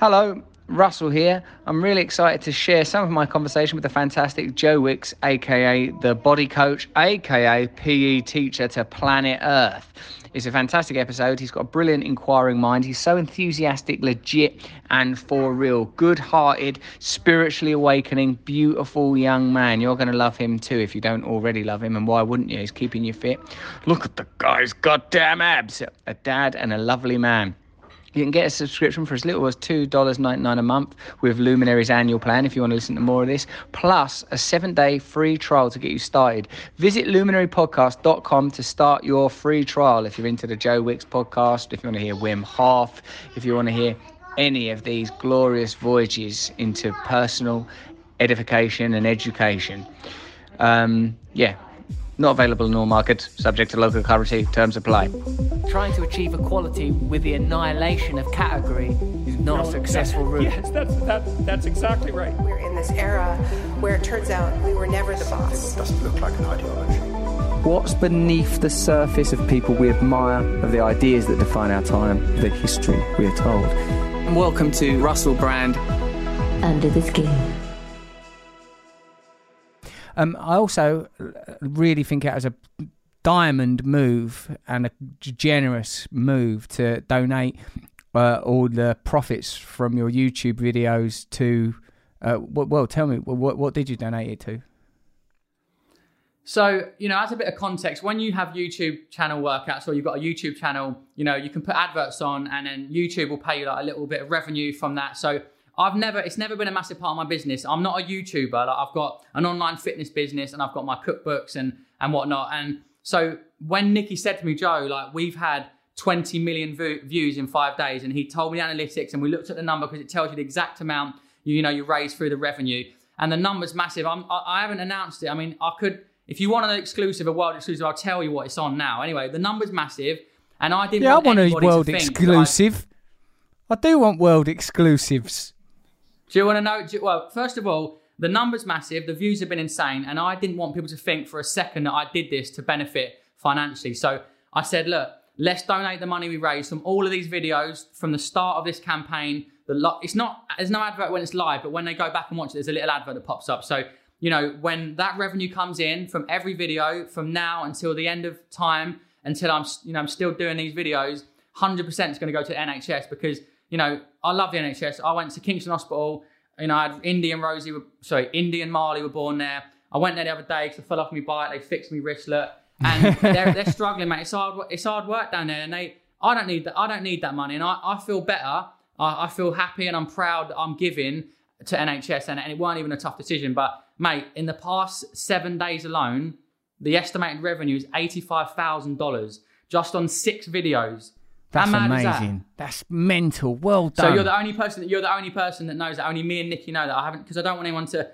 Hello, Russell here. I'm really excited to share some of my conversation with the fantastic Joe Wicks, aka the body coach, aka PE teacher to planet Earth. It's a fantastic episode. He's got a brilliant inquiring mind. He's so enthusiastic, legit, and for real. Good hearted, spiritually awakening, beautiful young man. You're going to love him too if you don't already love him. And why wouldn't you? He's keeping you fit. Look at the guy's goddamn abs. A dad and a lovely man. You can get a subscription for as little as $2.99 a month with Luminary's annual plan if you want to listen to more of this, plus a seven day free trial to get you started. Visit luminarypodcast.com to start your free trial if you're into the Joe Wicks podcast, if you want to hear Wim Hof, if you want to hear any of these glorious voyages into personal edification and education. Um, yeah, not available in all markets, subject to local currency, terms apply. Trying to achieve equality with the annihilation of category is not a successful route. Yes, that's, that, that's exactly right. We're in this era where it turns out we were never the boss. It doesn't look like an ideology. What's beneath the surface of people we admire, of the ideas that define our time, the history we are told? Welcome to Russell Brand. Under the Skin. Um, I also really think it was a diamond move and a generous move to donate uh, all the profits from your YouTube videos to. Uh, well, tell me, what, what did you donate it to? So, you know, as a bit of context, when you have YouTube channel workouts or you've got a YouTube channel, you know, you can put adverts on and then YouTube will pay you like a little bit of revenue from that. So I've never, it's never been a massive part of my business. I'm not a YouTuber. Like I've got an online fitness business and I've got my cookbooks and and whatnot. And so when Nikki said to me, Joe, like we've had 20 million views in five days, and he told me the analytics, and we looked at the number because it tells you the exact amount you, you know you raise through the revenue, and the number's massive. I'm, I, I haven't announced it. I mean, I could, if you want an exclusive, a world exclusive, I'll tell you what it's on now. Anyway, the number's massive, and I didn't. Yeah, want I want a world exclusive. I... I do want world exclusives. Do you want to know? You, well, first of all, the number's massive. The views have been insane, and I didn't want people to think for a second that I did this to benefit financially. So I said, look, let's donate the money we raised from all of these videos from the start of this campaign. The it's not there's no advert when it's live, but when they go back and watch it, there's a little advert that pops up. So you know when that revenue comes in from every video from now until the end of time until I'm you know I'm still doing these videos, hundred percent is going to go to NHS because you know, I love the NHS. I went to Kingston Hospital. You know, I had Indy and Rosie, were, sorry, Indy and Marley were born there. I went there the other day because I fell off my bike. They fixed me wristlet, and they're, they're struggling, mate. It's hard. It's hard work down there, and they. I don't need that. I don't need that money, and I, I feel better. I, I feel happy, and I'm proud that I'm giving to NHS, and, and it weren't even a tough decision. But mate, in the past seven days alone, the estimated revenue is eighty-five thousand dollars just on six videos. That's amazing. That? That's mental. Well done. So you're the only person that you're the only person that knows that. Only me and Nicky know that. I haven't because I don't want anyone to,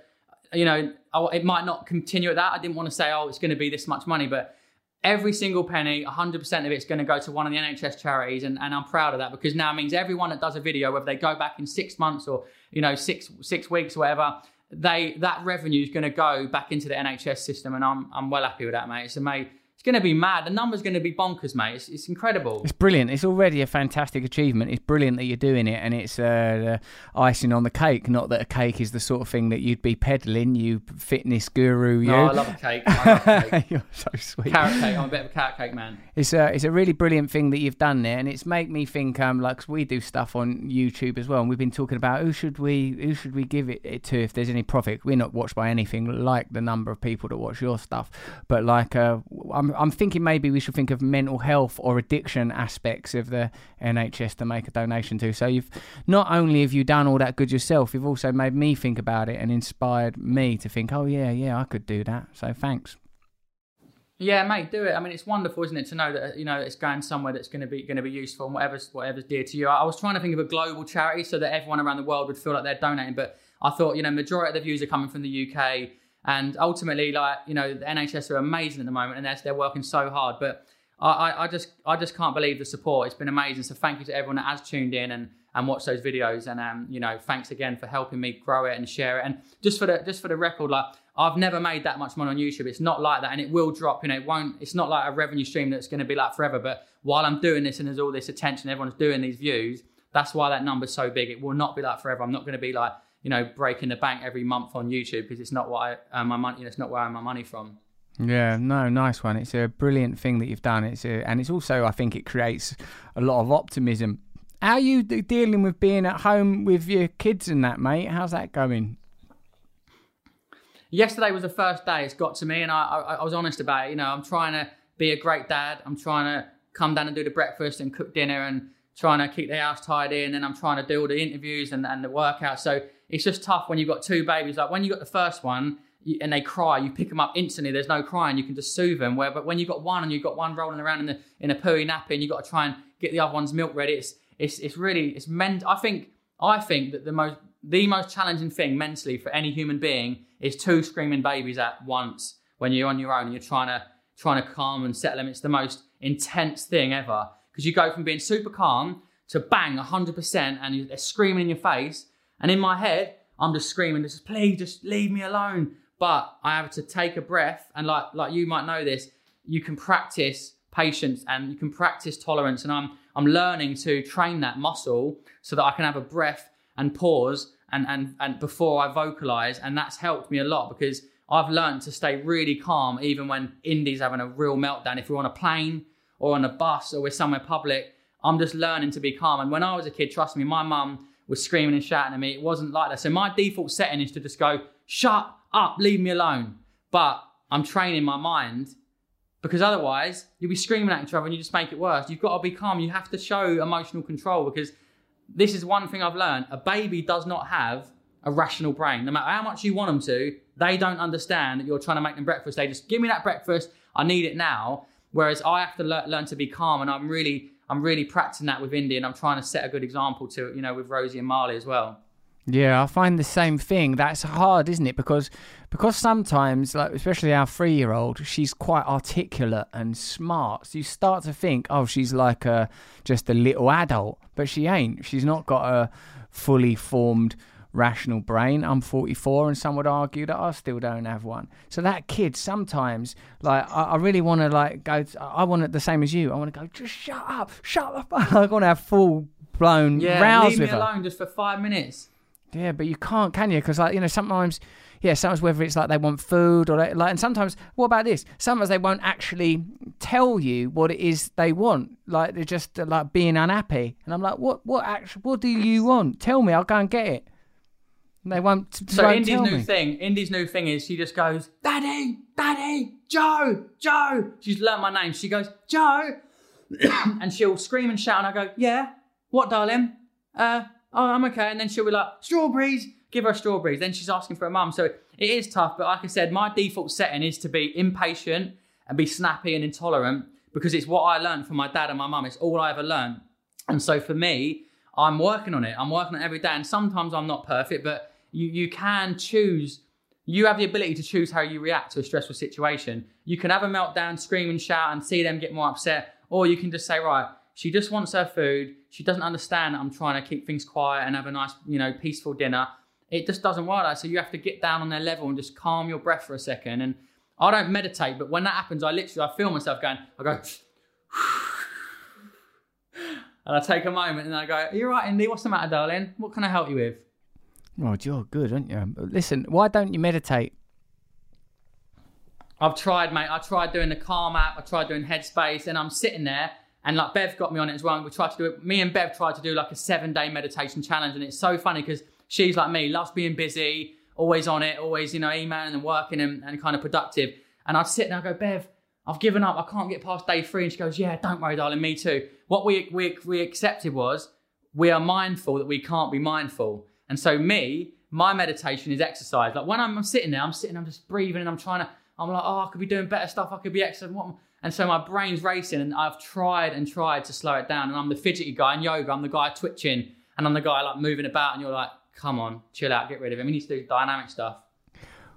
you know, it might not continue at that. I didn't want to say, oh, it's going to be this much money, but every single penny, 100% of it's going to go to one of the NHS charities, and, and I'm proud of that because now it means everyone that does a video, whether they go back in six months or you know six six weeks or whatever, they that revenue is going to go back into the NHS system, and I'm I'm well happy with that, mate. It's amazing going to be mad. The number's going to be bonkers, mate. It's, it's, incredible. It's brilliant. It's already a fantastic achievement. It's brilliant that you're doing it, and it's uh, icing on the cake. Not that a cake is the sort of thing that you'd be peddling, you fitness guru. You. No, I love a cake. I love a cake. you're so sweet. Carrot cake. I'm a bit of a carrot cake man. It's a it's a really brilliant thing that you've done there, and it's made me think. Um, like we do stuff on YouTube as well, and we've been talking about who should we who should we give it, it to if there's any profit. We're not watched by anything like the number of people that watch your stuff, but like uh, I'm I'm thinking maybe we should think of mental health or addiction aspects of the NHS to make a donation to. So you've not only have you done all that good yourself, you've also made me think about it and inspired me to think, oh yeah, yeah, I could do that. So thanks. Yeah, mate, do it. I mean, it's wonderful, isn't it, to know that you know it's going somewhere that's going to be going to be useful and whatever's whatever's dear to you. I was trying to think of a global charity so that everyone around the world would feel like they're donating, but I thought you know majority of the views are coming from the UK. And ultimately, like you know, the NHS are amazing at the moment, and they're they're working so hard. But I, I just I just can't believe the support. It's been amazing. So thank you to everyone that has tuned in and and watched those videos. And um, you know, thanks again for helping me grow it and share it. And just for the just for the record, like I've never made that much money on YouTube. It's not like that, and it will drop. You know, it won't. It's not like a revenue stream that's going to be like forever. But while I'm doing this and there's all this attention, everyone's doing these views. That's why that number's so big. It will not be like forever. I'm not going to be like you know breaking the bank every month on YouTube because it's not what I my money. It's not where I earn my money from. Yeah, no, nice one. It's a brilliant thing that you've done. It's a, and it's also, I think, it creates a lot of optimism. How are you dealing with being at home with your kids and that, mate? How's that going? Yesterday was the first day it's got to me, and I, I, I was honest about it. You know, I'm trying to be a great dad. I'm trying to come down and do the breakfast and cook dinner and trying to keep the house tidy. And then I'm trying to do all the interviews and, and the workouts. So it's just tough when you've got two babies. Like when you got the first one, and they cry, you pick them up instantly. There's no crying. You can just soothe them. Where, but when you've got one and you've got one rolling around in the in a pooey nappy, and you've got to try and get the other one's milk ready, it's it's it's really it's meant. I think I think that the most the most challenging thing mentally for any human being is two screaming babies at once when you're on your own and you're trying to trying to calm and settle them. It's the most intense thing ever because you go from being super calm to bang 100% and they're screaming in your face. And in my head, I'm just screaming, just please, just leave me alone. But I have to take a breath, and like like you might know this, you can practice patience and you can practice tolerance. And I'm I'm learning to train that muscle so that I can have a breath and pause and and and before I vocalize, and that's helped me a lot because I've learned to stay really calm even when Indy's having a real meltdown. If we're on a plane or on a bus or we're somewhere public, I'm just learning to be calm. And when I was a kid, trust me, my mum was screaming and shouting at me. It wasn't like that. So my default setting is to just go, shut up, leave me alone. But I'm training my mind because otherwise you'll be screaming at each other and you just make it worse. You've got to be calm. You have to show emotional control because this is one thing I've learned. A baby does not have a rational brain. No matter how much you want them to, they don't understand that you're trying to make them breakfast. They just give me that breakfast. I need it now. Whereas I have to le- learn to be calm, and I'm really, I'm really practicing that with Indy, and I'm trying to set a good example to, you know, with Rosie and Marley as well. Yeah, I find the same thing. That's hard, isn't it? Because because sometimes, like especially our three year old, she's quite articulate and smart. So you start to think, oh, she's like a just a little adult, but she ain't. She's not got a fully formed rational brain. I'm 44, and some would argue that I still don't have one. So that kid sometimes, like, I, I really want to like go. To, I want it the same as you. I want to go. Just shut up, shut up. I want to have full blown Yeah, rows leave me her. alone just for five minutes. Yeah, but you can't, can you? Because like you know, sometimes, yeah, sometimes whether it's like they want food or they, like, and sometimes, what about this? Sometimes they won't actually tell you what it is they want. Like they're just uh, like being unhappy, and I'm like, what, what actually, what do you want? Tell me, I'll go and get it. They won't. So won't Indy's new me. thing, Indy's new thing is she just goes, Daddy, Daddy, Joe, Joe. She's learnt my name. She goes, Joe, and she'll scream and shout, and I go, Yeah, what, darling? Uh, oh, I'm okay. And then she'll be like, Strawberries. Give her strawberries. Then she's asking for a mum. So it is tough. But like I said, my default setting is to be impatient and be snappy and intolerant because it's what I learned from my dad and my mum. It's all I ever learned. And so for me, I'm working on it. I'm working on it every day. And sometimes I'm not perfect, but you, you can choose. You have the ability to choose how you react to a stressful situation. You can have a meltdown, scream and shout, and see them get more upset. Or you can just say, right, she just wants her food. She doesn't understand that I'm trying to keep things quiet and have a nice, you know, peaceful dinner. It just doesn't work like. So you have to get down on their level and just calm your breath for a second. And I don't meditate, but when that happens, I literally I feel myself going, I go, and I take a moment and I go, Are you right, Indy? What's the matter, darling? What can I help you with? Oh, you're good, aren't you? Listen, why don't you meditate? I've tried, mate. I tried doing the Calm app. I tried doing Headspace, and I'm sitting there, and like Bev got me on it as well. And we tried to do it. Me and Bev tried to do like a seven day meditation challenge, and it's so funny because she's like me, loves being busy, always on it, always you know emailing and working and, and kind of productive. And I'd sit and I go, Bev, I've given up. I can't get past day three. And she goes, Yeah, don't worry, darling. Me too. What we we we accepted was we are mindful that we can't be mindful. And so me, my meditation is exercise. Like when I'm, I'm sitting there, I'm sitting, I'm just breathing, and I'm trying to. I'm like, oh, I could be doing better stuff. I could be exercising. And so my brain's racing, and I've tried and tried to slow it down. And I'm the fidgety guy in yoga. I'm the guy twitching, and I'm the guy like moving about. And you're like, come on, chill out, get rid of him. We need to do dynamic stuff.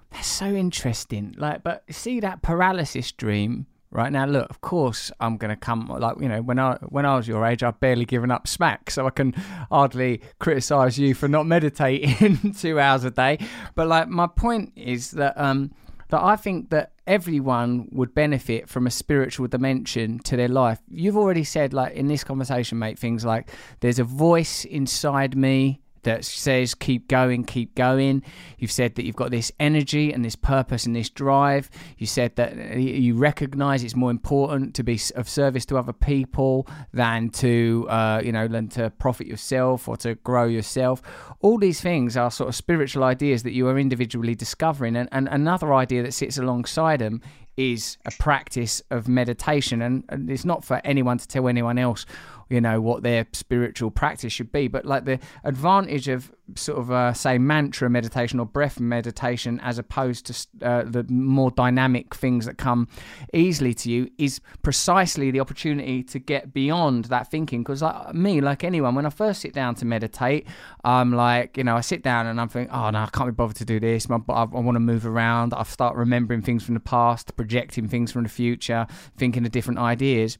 That's so interesting. Like, but see that paralysis dream right now. Look, of course, I'm gonna come. Like, you know, when I when I was your age, I'd barely given up smack, so I can hardly criticise you for not meditating two hours a day. But like, my point is that um, that I think that everyone would benefit from a spiritual dimension to their life. You've already said, like in this conversation, mate, things like there's a voice inside me that says keep going, keep going. You've said that you've got this energy and this purpose and this drive. You said that you recognize it's more important to be of service to other people than to, uh, you know, than to profit yourself or to grow yourself. All these things are sort of spiritual ideas that you are individually discovering. And, and another idea that sits alongside them is a practice of meditation. And, and it's not for anyone to tell anyone else you know what their spiritual practice should be. But like the advantage of sort of uh, say mantra meditation or breath meditation as opposed to uh, the more dynamic things that come easily to you is precisely the opportunity to get beyond that thinking. Because like me like anyone when i first sit down to meditate i'm like you know i sit down and i'm thinking oh no i can't be bothered to do this. I, I want to move around. I start remembering things from the past projecting things from the future thinking of different ideas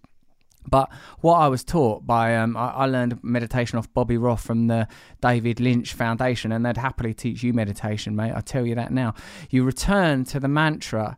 but what I was taught by, um, I, I, learned meditation off Bobby Roth from the David Lynch Foundation, and they'd happily teach you meditation, mate. I tell you that now. You return to the mantra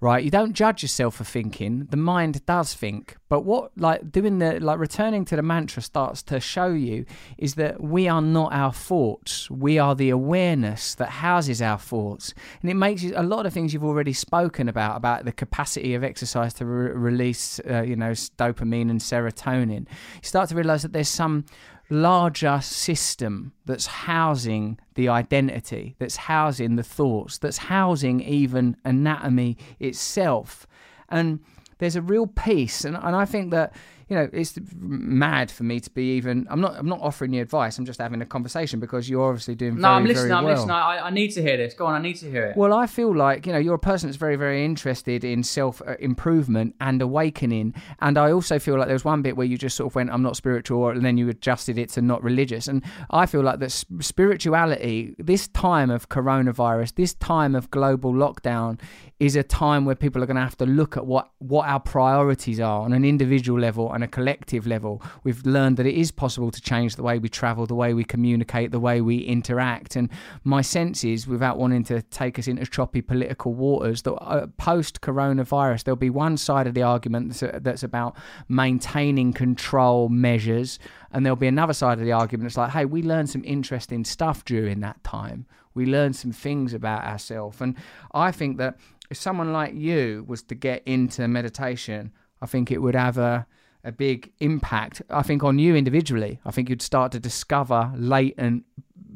right? You don't judge yourself for thinking. The mind does think. But what like doing the like returning to the mantra starts to show you is that we are not our thoughts. We are the awareness that houses our thoughts. And it makes you, a lot of things you've already spoken about about the capacity of exercise to re- release uh, you know dopamine and serotonin. You start to realize that there's some larger system that's housing the identity, that's housing the thoughts, that's housing even anatomy itself. And there's a real peace. And, and I think that you know, it's mad for me to be even. I'm not. I'm not offering you advice. I'm just having a conversation because you're obviously doing. No, very, I'm listening. I'm listening. I, I need to hear this. Go on. I need to hear it. Well, I feel like you know you're a person that's very, very interested in self uh, improvement and awakening. And I also feel like there was one bit where you just sort of went, "I'm not spiritual," and then you adjusted it to not religious. And I feel like that spirituality, this time of coronavirus, this time of global lockdown, is a time where people are going to have to look at what what our priorities are on an individual level on a collective level. We've learned that it is possible to change the way we travel, the way we communicate, the way we interact. And my sense is, without wanting to take us into choppy political waters, that uh, post coronavirus, there'll be one side of the argument that's, uh, that's about maintaining control measures, and there'll be another side of the argument that's like, hey, we learned some interesting stuff during that time. We learned some things about ourselves. And I think that if someone like you was to get into meditation, I think it would have a a big impact. I think on you individually. I think you'd start to discover latent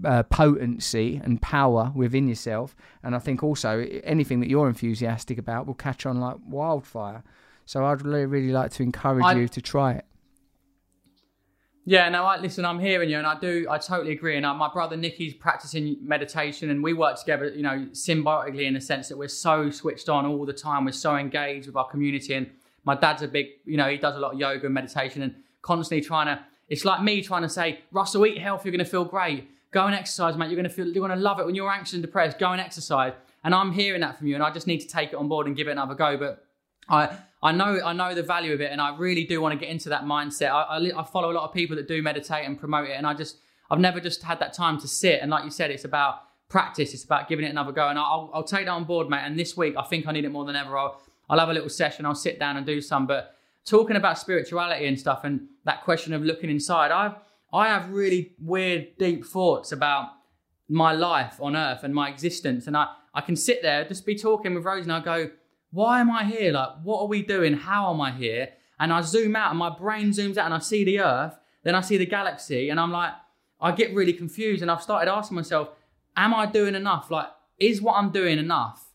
uh, potency and power within yourself, and I think also anything that you're enthusiastic about will catch on like wildfire. So I'd really, really like to encourage I, you to try it. Yeah, no, I, listen, I'm hearing you, and I do, I totally agree. And uh, my brother Nicky's practicing meditation, and we work together, you know, symbiotically in the sense that we're so switched on all the time. We're so engaged with our community, and my dad's a big, you know, he does a lot of yoga and meditation, and constantly trying to. It's like me trying to say, Russell, eat healthy, you're going to feel great. Go and exercise, mate. You're going to feel, you're going to love it when you're anxious and depressed. Go and exercise. And I'm hearing that from you, and I just need to take it on board and give it another go. But I I know I know the value of it, and I really do want to get into that mindset. I, I, I, follow a lot of people that do meditate and promote it, and I just I've never just had that time to sit. And like you said, it's about practice. It's about giving it another go, and I'll, I'll take that on board, mate. And this week, I think I need it more than ever. I'll I'll have a little session. I'll sit down and do some. But talking about spirituality and stuff, and that question of looking inside, I've I have really weird, deep thoughts about my life on earth and my existence, and I I can sit there just be talking with Rose, and I go why am I here? Like, what are we doing? How am I here? And I zoom out and my brain zooms out and I see the earth, then I see the galaxy, and I'm like, I get really confused. And I've started asking myself, am I doing enough? Like, is what I'm doing enough?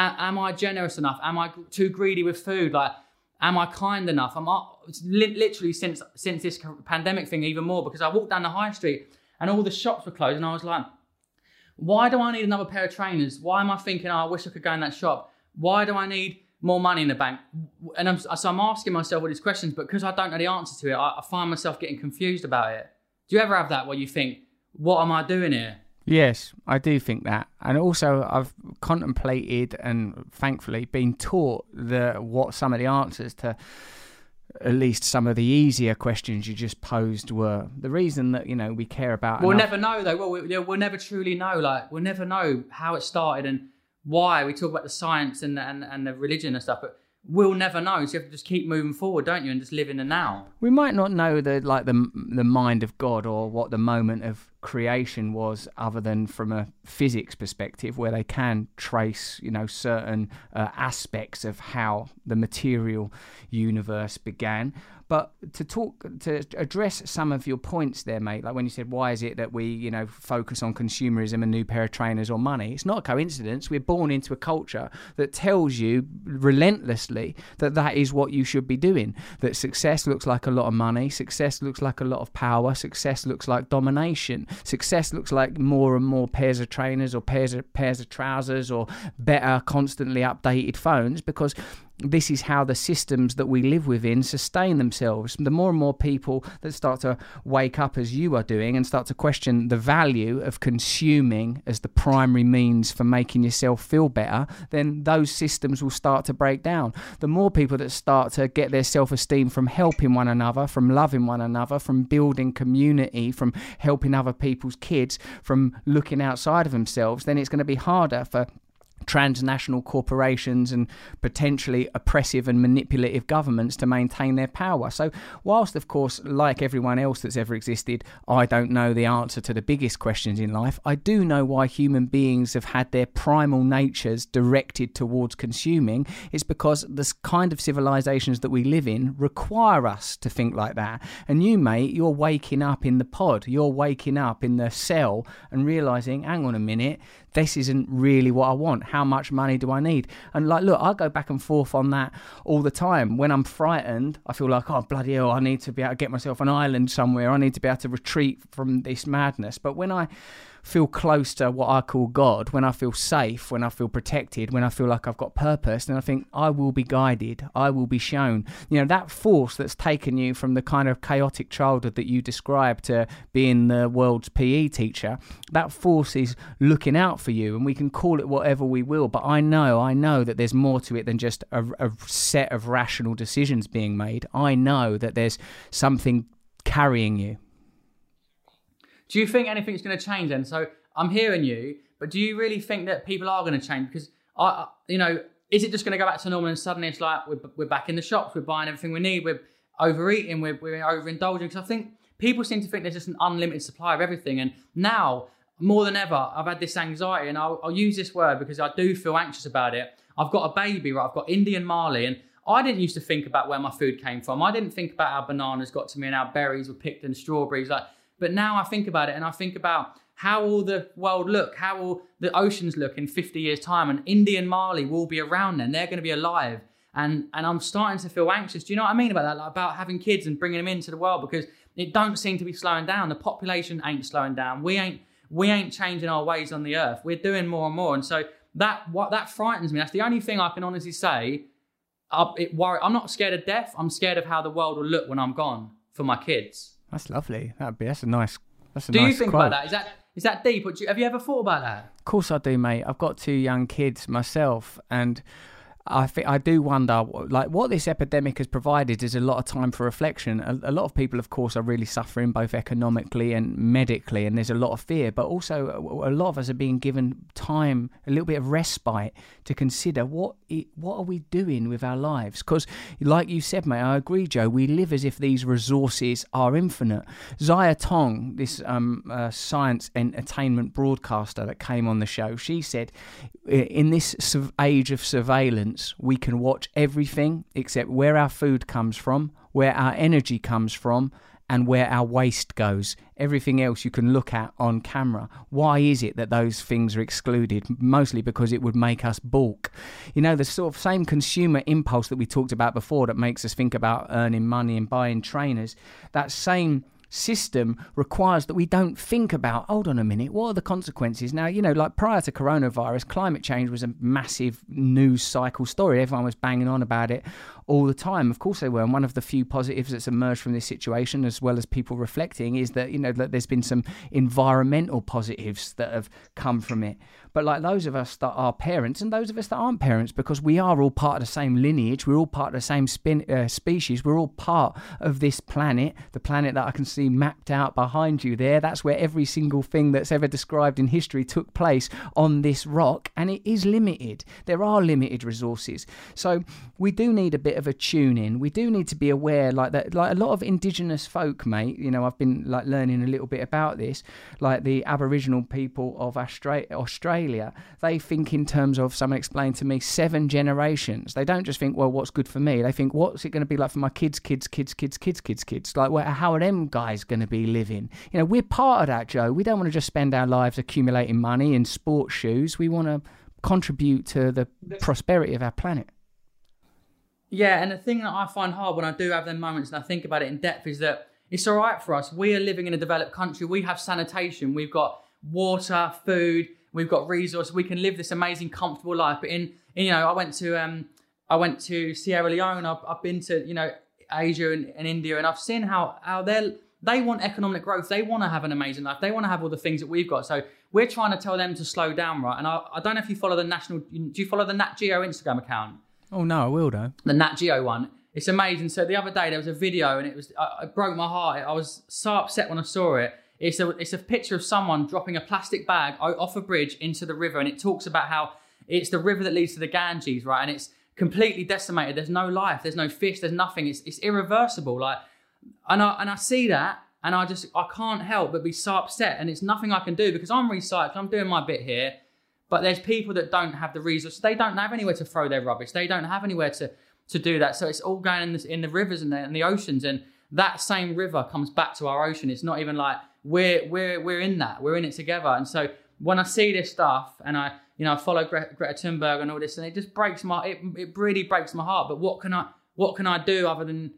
Am I generous enough? Am I too greedy with food? Like, am I kind enough? I'm literally since since this pandemic thing even more because I walked down the high street and all the shops were closed, and I was like, why do I need another pair of trainers? Why am I thinking, oh, I wish I could go in that shop? Why do I need more money in the bank? And I'm, so I'm asking myself all these questions, but because I don't know the answer to it, I, I find myself getting confused about it. Do you ever have that where you think, what am I doing here? Yes, I do think that, and also I've contemplated and thankfully been taught the what some of the answers to at least some of the easier questions you just posed were. The reason that you know we care about we'll enough... never know though. Well, we, we'll never truly know. Like we'll never know how it started and why we talk about the science and and, and the religion and stuff, but we'll never know. So you have to just keep moving forward, don't you, and just live in the now. We might not know the like the the mind of God or what the moment of creation was, other than from a physics perspective, where they can trace, you know, certain uh, aspects of how the material universe began. But to talk to address some of your points there, mate, like when you said why is it that we, you know, focus on consumerism, a new pair of trainers or money? It's not a coincidence. We're born into a culture that tells you relentlessly that that is what you should be doing. That success looks like a lot of money, success looks like a lot of power, success looks like domination, success looks like more and more pairs of trainers or pairs of pairs of trousers or better, constantly updated phones because this is how the systems that we live within sustain themselves. The more and more people that start to wake up as you are doing and start to question the value of consuming as the primary means for making yourself feel better, then those systems will start to break down. The more people that start to get their self esteem from helping one another, from loving one another, from building community, from helping other people's kids, from looking outside of themselves, then it's going to be harder for transnational corporations and potentially oppressive and manipulative governments to maintain their power. So, whilst, of course, like everyone else that's ever existed, I don't know the answer to the biggest questions in life, I do know why human beings have had their primal natures directed towards consuming. It's because the kind of civilizations that we live in require us to think like that. And you, mate, you're waking up in the pod, you're waking up in the cell and realizing, hang on a minute, this isn't really what I want. How much money do I need? And like, look, I go back and forth on that all the time. When I'm frightened, I feel like, oh, bloody hell, I need to be able to get myself an island somewhere. I need to be able to retreat from this madness. But when I feel close to what I call God, when I feel safe, when I feel protected, when I feel like I've got purpose, then I think I will be guided, I will be shown. You know, that force that's taken you from the kind of chaotic childhood that you described to being the world's PE teacher, that force is looking out for you, and we can call it whatever we will. But I know, I know that there's more to it than just a, a set of rational decisions being made. I know that there's something carrying you. Do you think anything's going to change then? So I'm hearing you, but do you really think that people are going to change? Because I, you know, is it just going to go back to normal and suddenly it's like we're, we're back in the shops, we're buying everything we need, we're overeating, we're, we're overindulging? Because I think people seem to think there's just an unlimited supply of everything. And now, more than ever, I've had this anxiety, and I'll, I'll use this word because I do feel anxious about it. I've got a baby, right? I've got Indy and Marley, and I didn't used to think about where my food came from. I didn't think about how bananas got to me and how berries were picked and strawberries. Like but now I think about it and I think about how will the world look? How will the oceans look in 50 years' time? And India Indy and Marley will be around then. They're going to be alive. And, and I'm starting to feel anxious. Do you know what I mean about that? Like about having kids and bringing them into the world because it don't seem to be slowing down. The population ain't slowing down. We ain't we ain't changing our ways on the earth. We're doing more and more. And so that what that frightens me. That's the only thing I can honestly say. I, I'm not scared of death. I'm scared of how the world will look when I'm gone for my kids. That's lovely. That'd be that's a nice. That's a nice do nice you think quote. about that? Is that is that deep? You, have you ever thought about that? Of course I do, mate. I've got two young kids myself, and I think I do wonder, like, what this epidemic has provided is a lot of time for reflection. A, a, lot of people, of course, are really suffering both economically and medically, and there's a lot of fear. But also, a, a lot of us are being given time, a little bit of respite to consider what what are we doing with our lives? Because, like you said, mate, I agree, Joe. We live as if these resources are infinite. Zaya Tong, this um, uh, science entertainment broadcaster that came on the show, she said, in this age of surveillance, we can watch everything except where our food comes from, where our energy comes from, and where our waste goes. Everything else you can look at on camera. Why is it that those things are excluded? Mostly because it would make us balk. You know, the sort of same consumer impulse that we talked about before that makes us think about earning money and buying trainers, that same system requires that we don't think about hold on a minute what are the consequences? Now you know like prior to coronavirus climate change was a massive news cycle story. Everyone was banging on about it all the time. Of course they were. And one of the few positives that's emerged from this situation, as well as people reflecting, is that you know that there's been some environmental positives that have come from it. But like those of us that are parents and those of us that aren't parents, because we are all part of the same lineage, we're all part of the same spin, uh, species, we're all part of this planet, the planet that I can see mapped out behind you there. That's where every single thing that's ever described in history took place on this rock, and it is limited. There are limited resources. So we do need a bit of a tune in. We do need to be aware, like that, like a lot of indigenous folk, mate. You know, I've been like learning a little bit about this, like the Aboriginal people of Austra- Australia. They think in terms of someone explained to me seven generations. They don't just think, well, what's good for me. They think, what's it going to be like for my kids, kids, kids, kids, kids, kids, kids. Like, well, how are them guys going to be living? You know, we're part of that, Joe. We don't want to just spend our lives accumulating money in sports shoes. We want to contribute to the prosperity of our planet. Yeah, and the thing that I find hard when I do have them moments and I think about it in depth is that it's all right for us. We are living in a developed country. We have sanitation. We've got water, food. We've got resources. We can live this amazing, comfortable life. But in, in you know, I went to um, I went to Sierra Leone. I've, I've been to you know Asia and, and India, and I've seen how how they they want economic growth. They want to have an amazing life. They want to have all the things that we've got. So we're trying to tell them to slow down, right? And I, I don't know if you follow the national. Do you follow the Nat Geo Instagram account? Oh no, I will though. the Nat Geo one. It's amazing. So the other day there was a video and it was it broke my heart. I was so upset when I saw it. It's a it's a picture of someone dropping a plastic bag off a bridge into the river, and it talks about how it's the river that leads to the Ganges, right? And it's completely decimated. There's no life. There's no fish. There's nothing. It's it's irreversible. Like, and I and I see that, and I just I can't help but be so upset. And it's nothing I can do because I'm recycling. I'm doing my bit here. But there's people that don't have the resources. They don't have anywhere to throw their rubbish. They don't have anywhere to, to do that. So it's all going in, this, in the rivers and the, and the oceans. And that same river comes back to our ocean. It's not even like we're, we're, we're in that. We're in it together. And so when I see this stuff and I, you know, I follow Gre- Greta Thunberg and all this, and it just breaks my, it, it really breaks my heart. But what can I, what can I do other than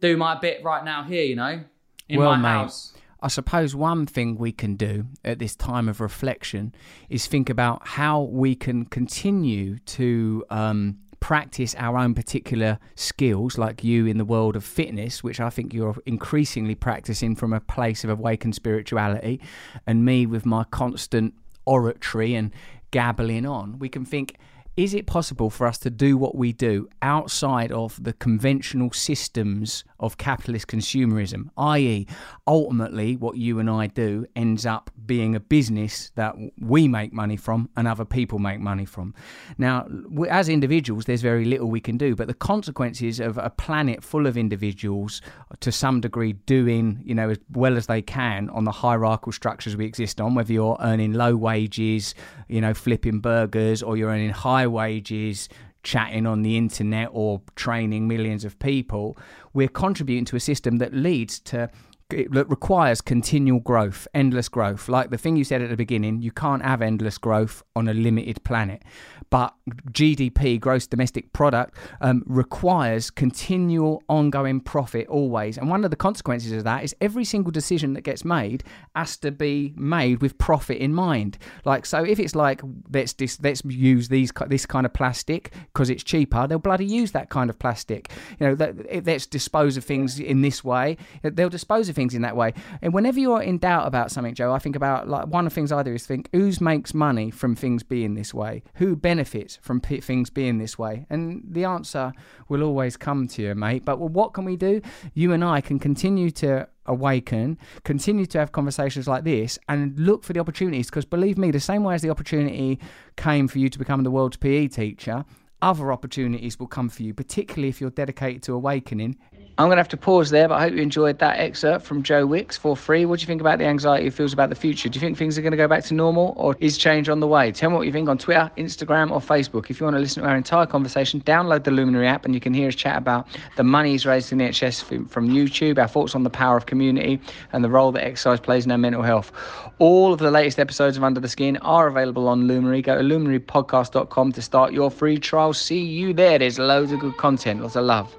do my bit right now here, you know, in Well, my mate, house? I suppose one thing we can do at this time of reflection is think about how we can continue to um, practice our own particular skills, like you in the world of fitness, which I think you're increasingly practicing from a place of awakened spirituality, and me with my constant oratory and gabbling on. We can think. Is it possible for us to do what we do outside of the conventional systems of capitalist consumerism? I.e., ultimately, what you and I do ends up being a business that we make money from and other people make money from. Now, as individuals, there's very little we can do, but the consequences of a planet full of individuals, uh, to some degree, doing you know as well as they can on the hierarchical structures we exist on, whether you're earning low wages, you know, flipping burgers, or you're earning high wages, chatting on the internet or training millions of people, we're contributing to a system that leads to it requires continual growth, endless growth. Like the thing you said at the beginning, you can't have endless growth on a limited planet. But GDP, gross domestic product, um, requires continual, ongoing profit always. And one of the consequences of that is every single decision that gets made has to be made with profit in mind. Like so, if it's like let's dis- let's use these this kind of plastic because it's cheaper, they'll bloody use that kind of plastic. You know, that, let's dispose of things in this way, they'll dispose of things in that way. And whenever you're in doubt about something, Joe, I think about like one of the things I do is think who makes money from things being this way, who benefits from p- things being this way, and the answer will always come to you, mate. But what can we do? You and I can continue to awaken, continue to have conversations like this, and look for the opportunities. Because believe me, the same way as the opportunity came for you to become the world's PE teacher, other opportunities will come for you, particularly if you're dedicated to awakening. I'm going to have to pause there, but I hope you enjoyed that excerpt from Joe Wicks for free. What do you think about the anxiety he feels about the future? Do you think things are going to go back to normal or is change on the way? Tell me what you think on Twitter, Instagram, or Facebook. If you want to listen to our entire conversation, download the Luminary app and you can hear us chat about the money he's raised in the NHS from- from YouTube, our thoughts on the power of community, and the role that exercise plays in our mental health. All of the latest episodes of Under the Skin are available on Luminary. Go to luminarypodcast.com to start your free trial. See you there. There's loads of good content, lots of love.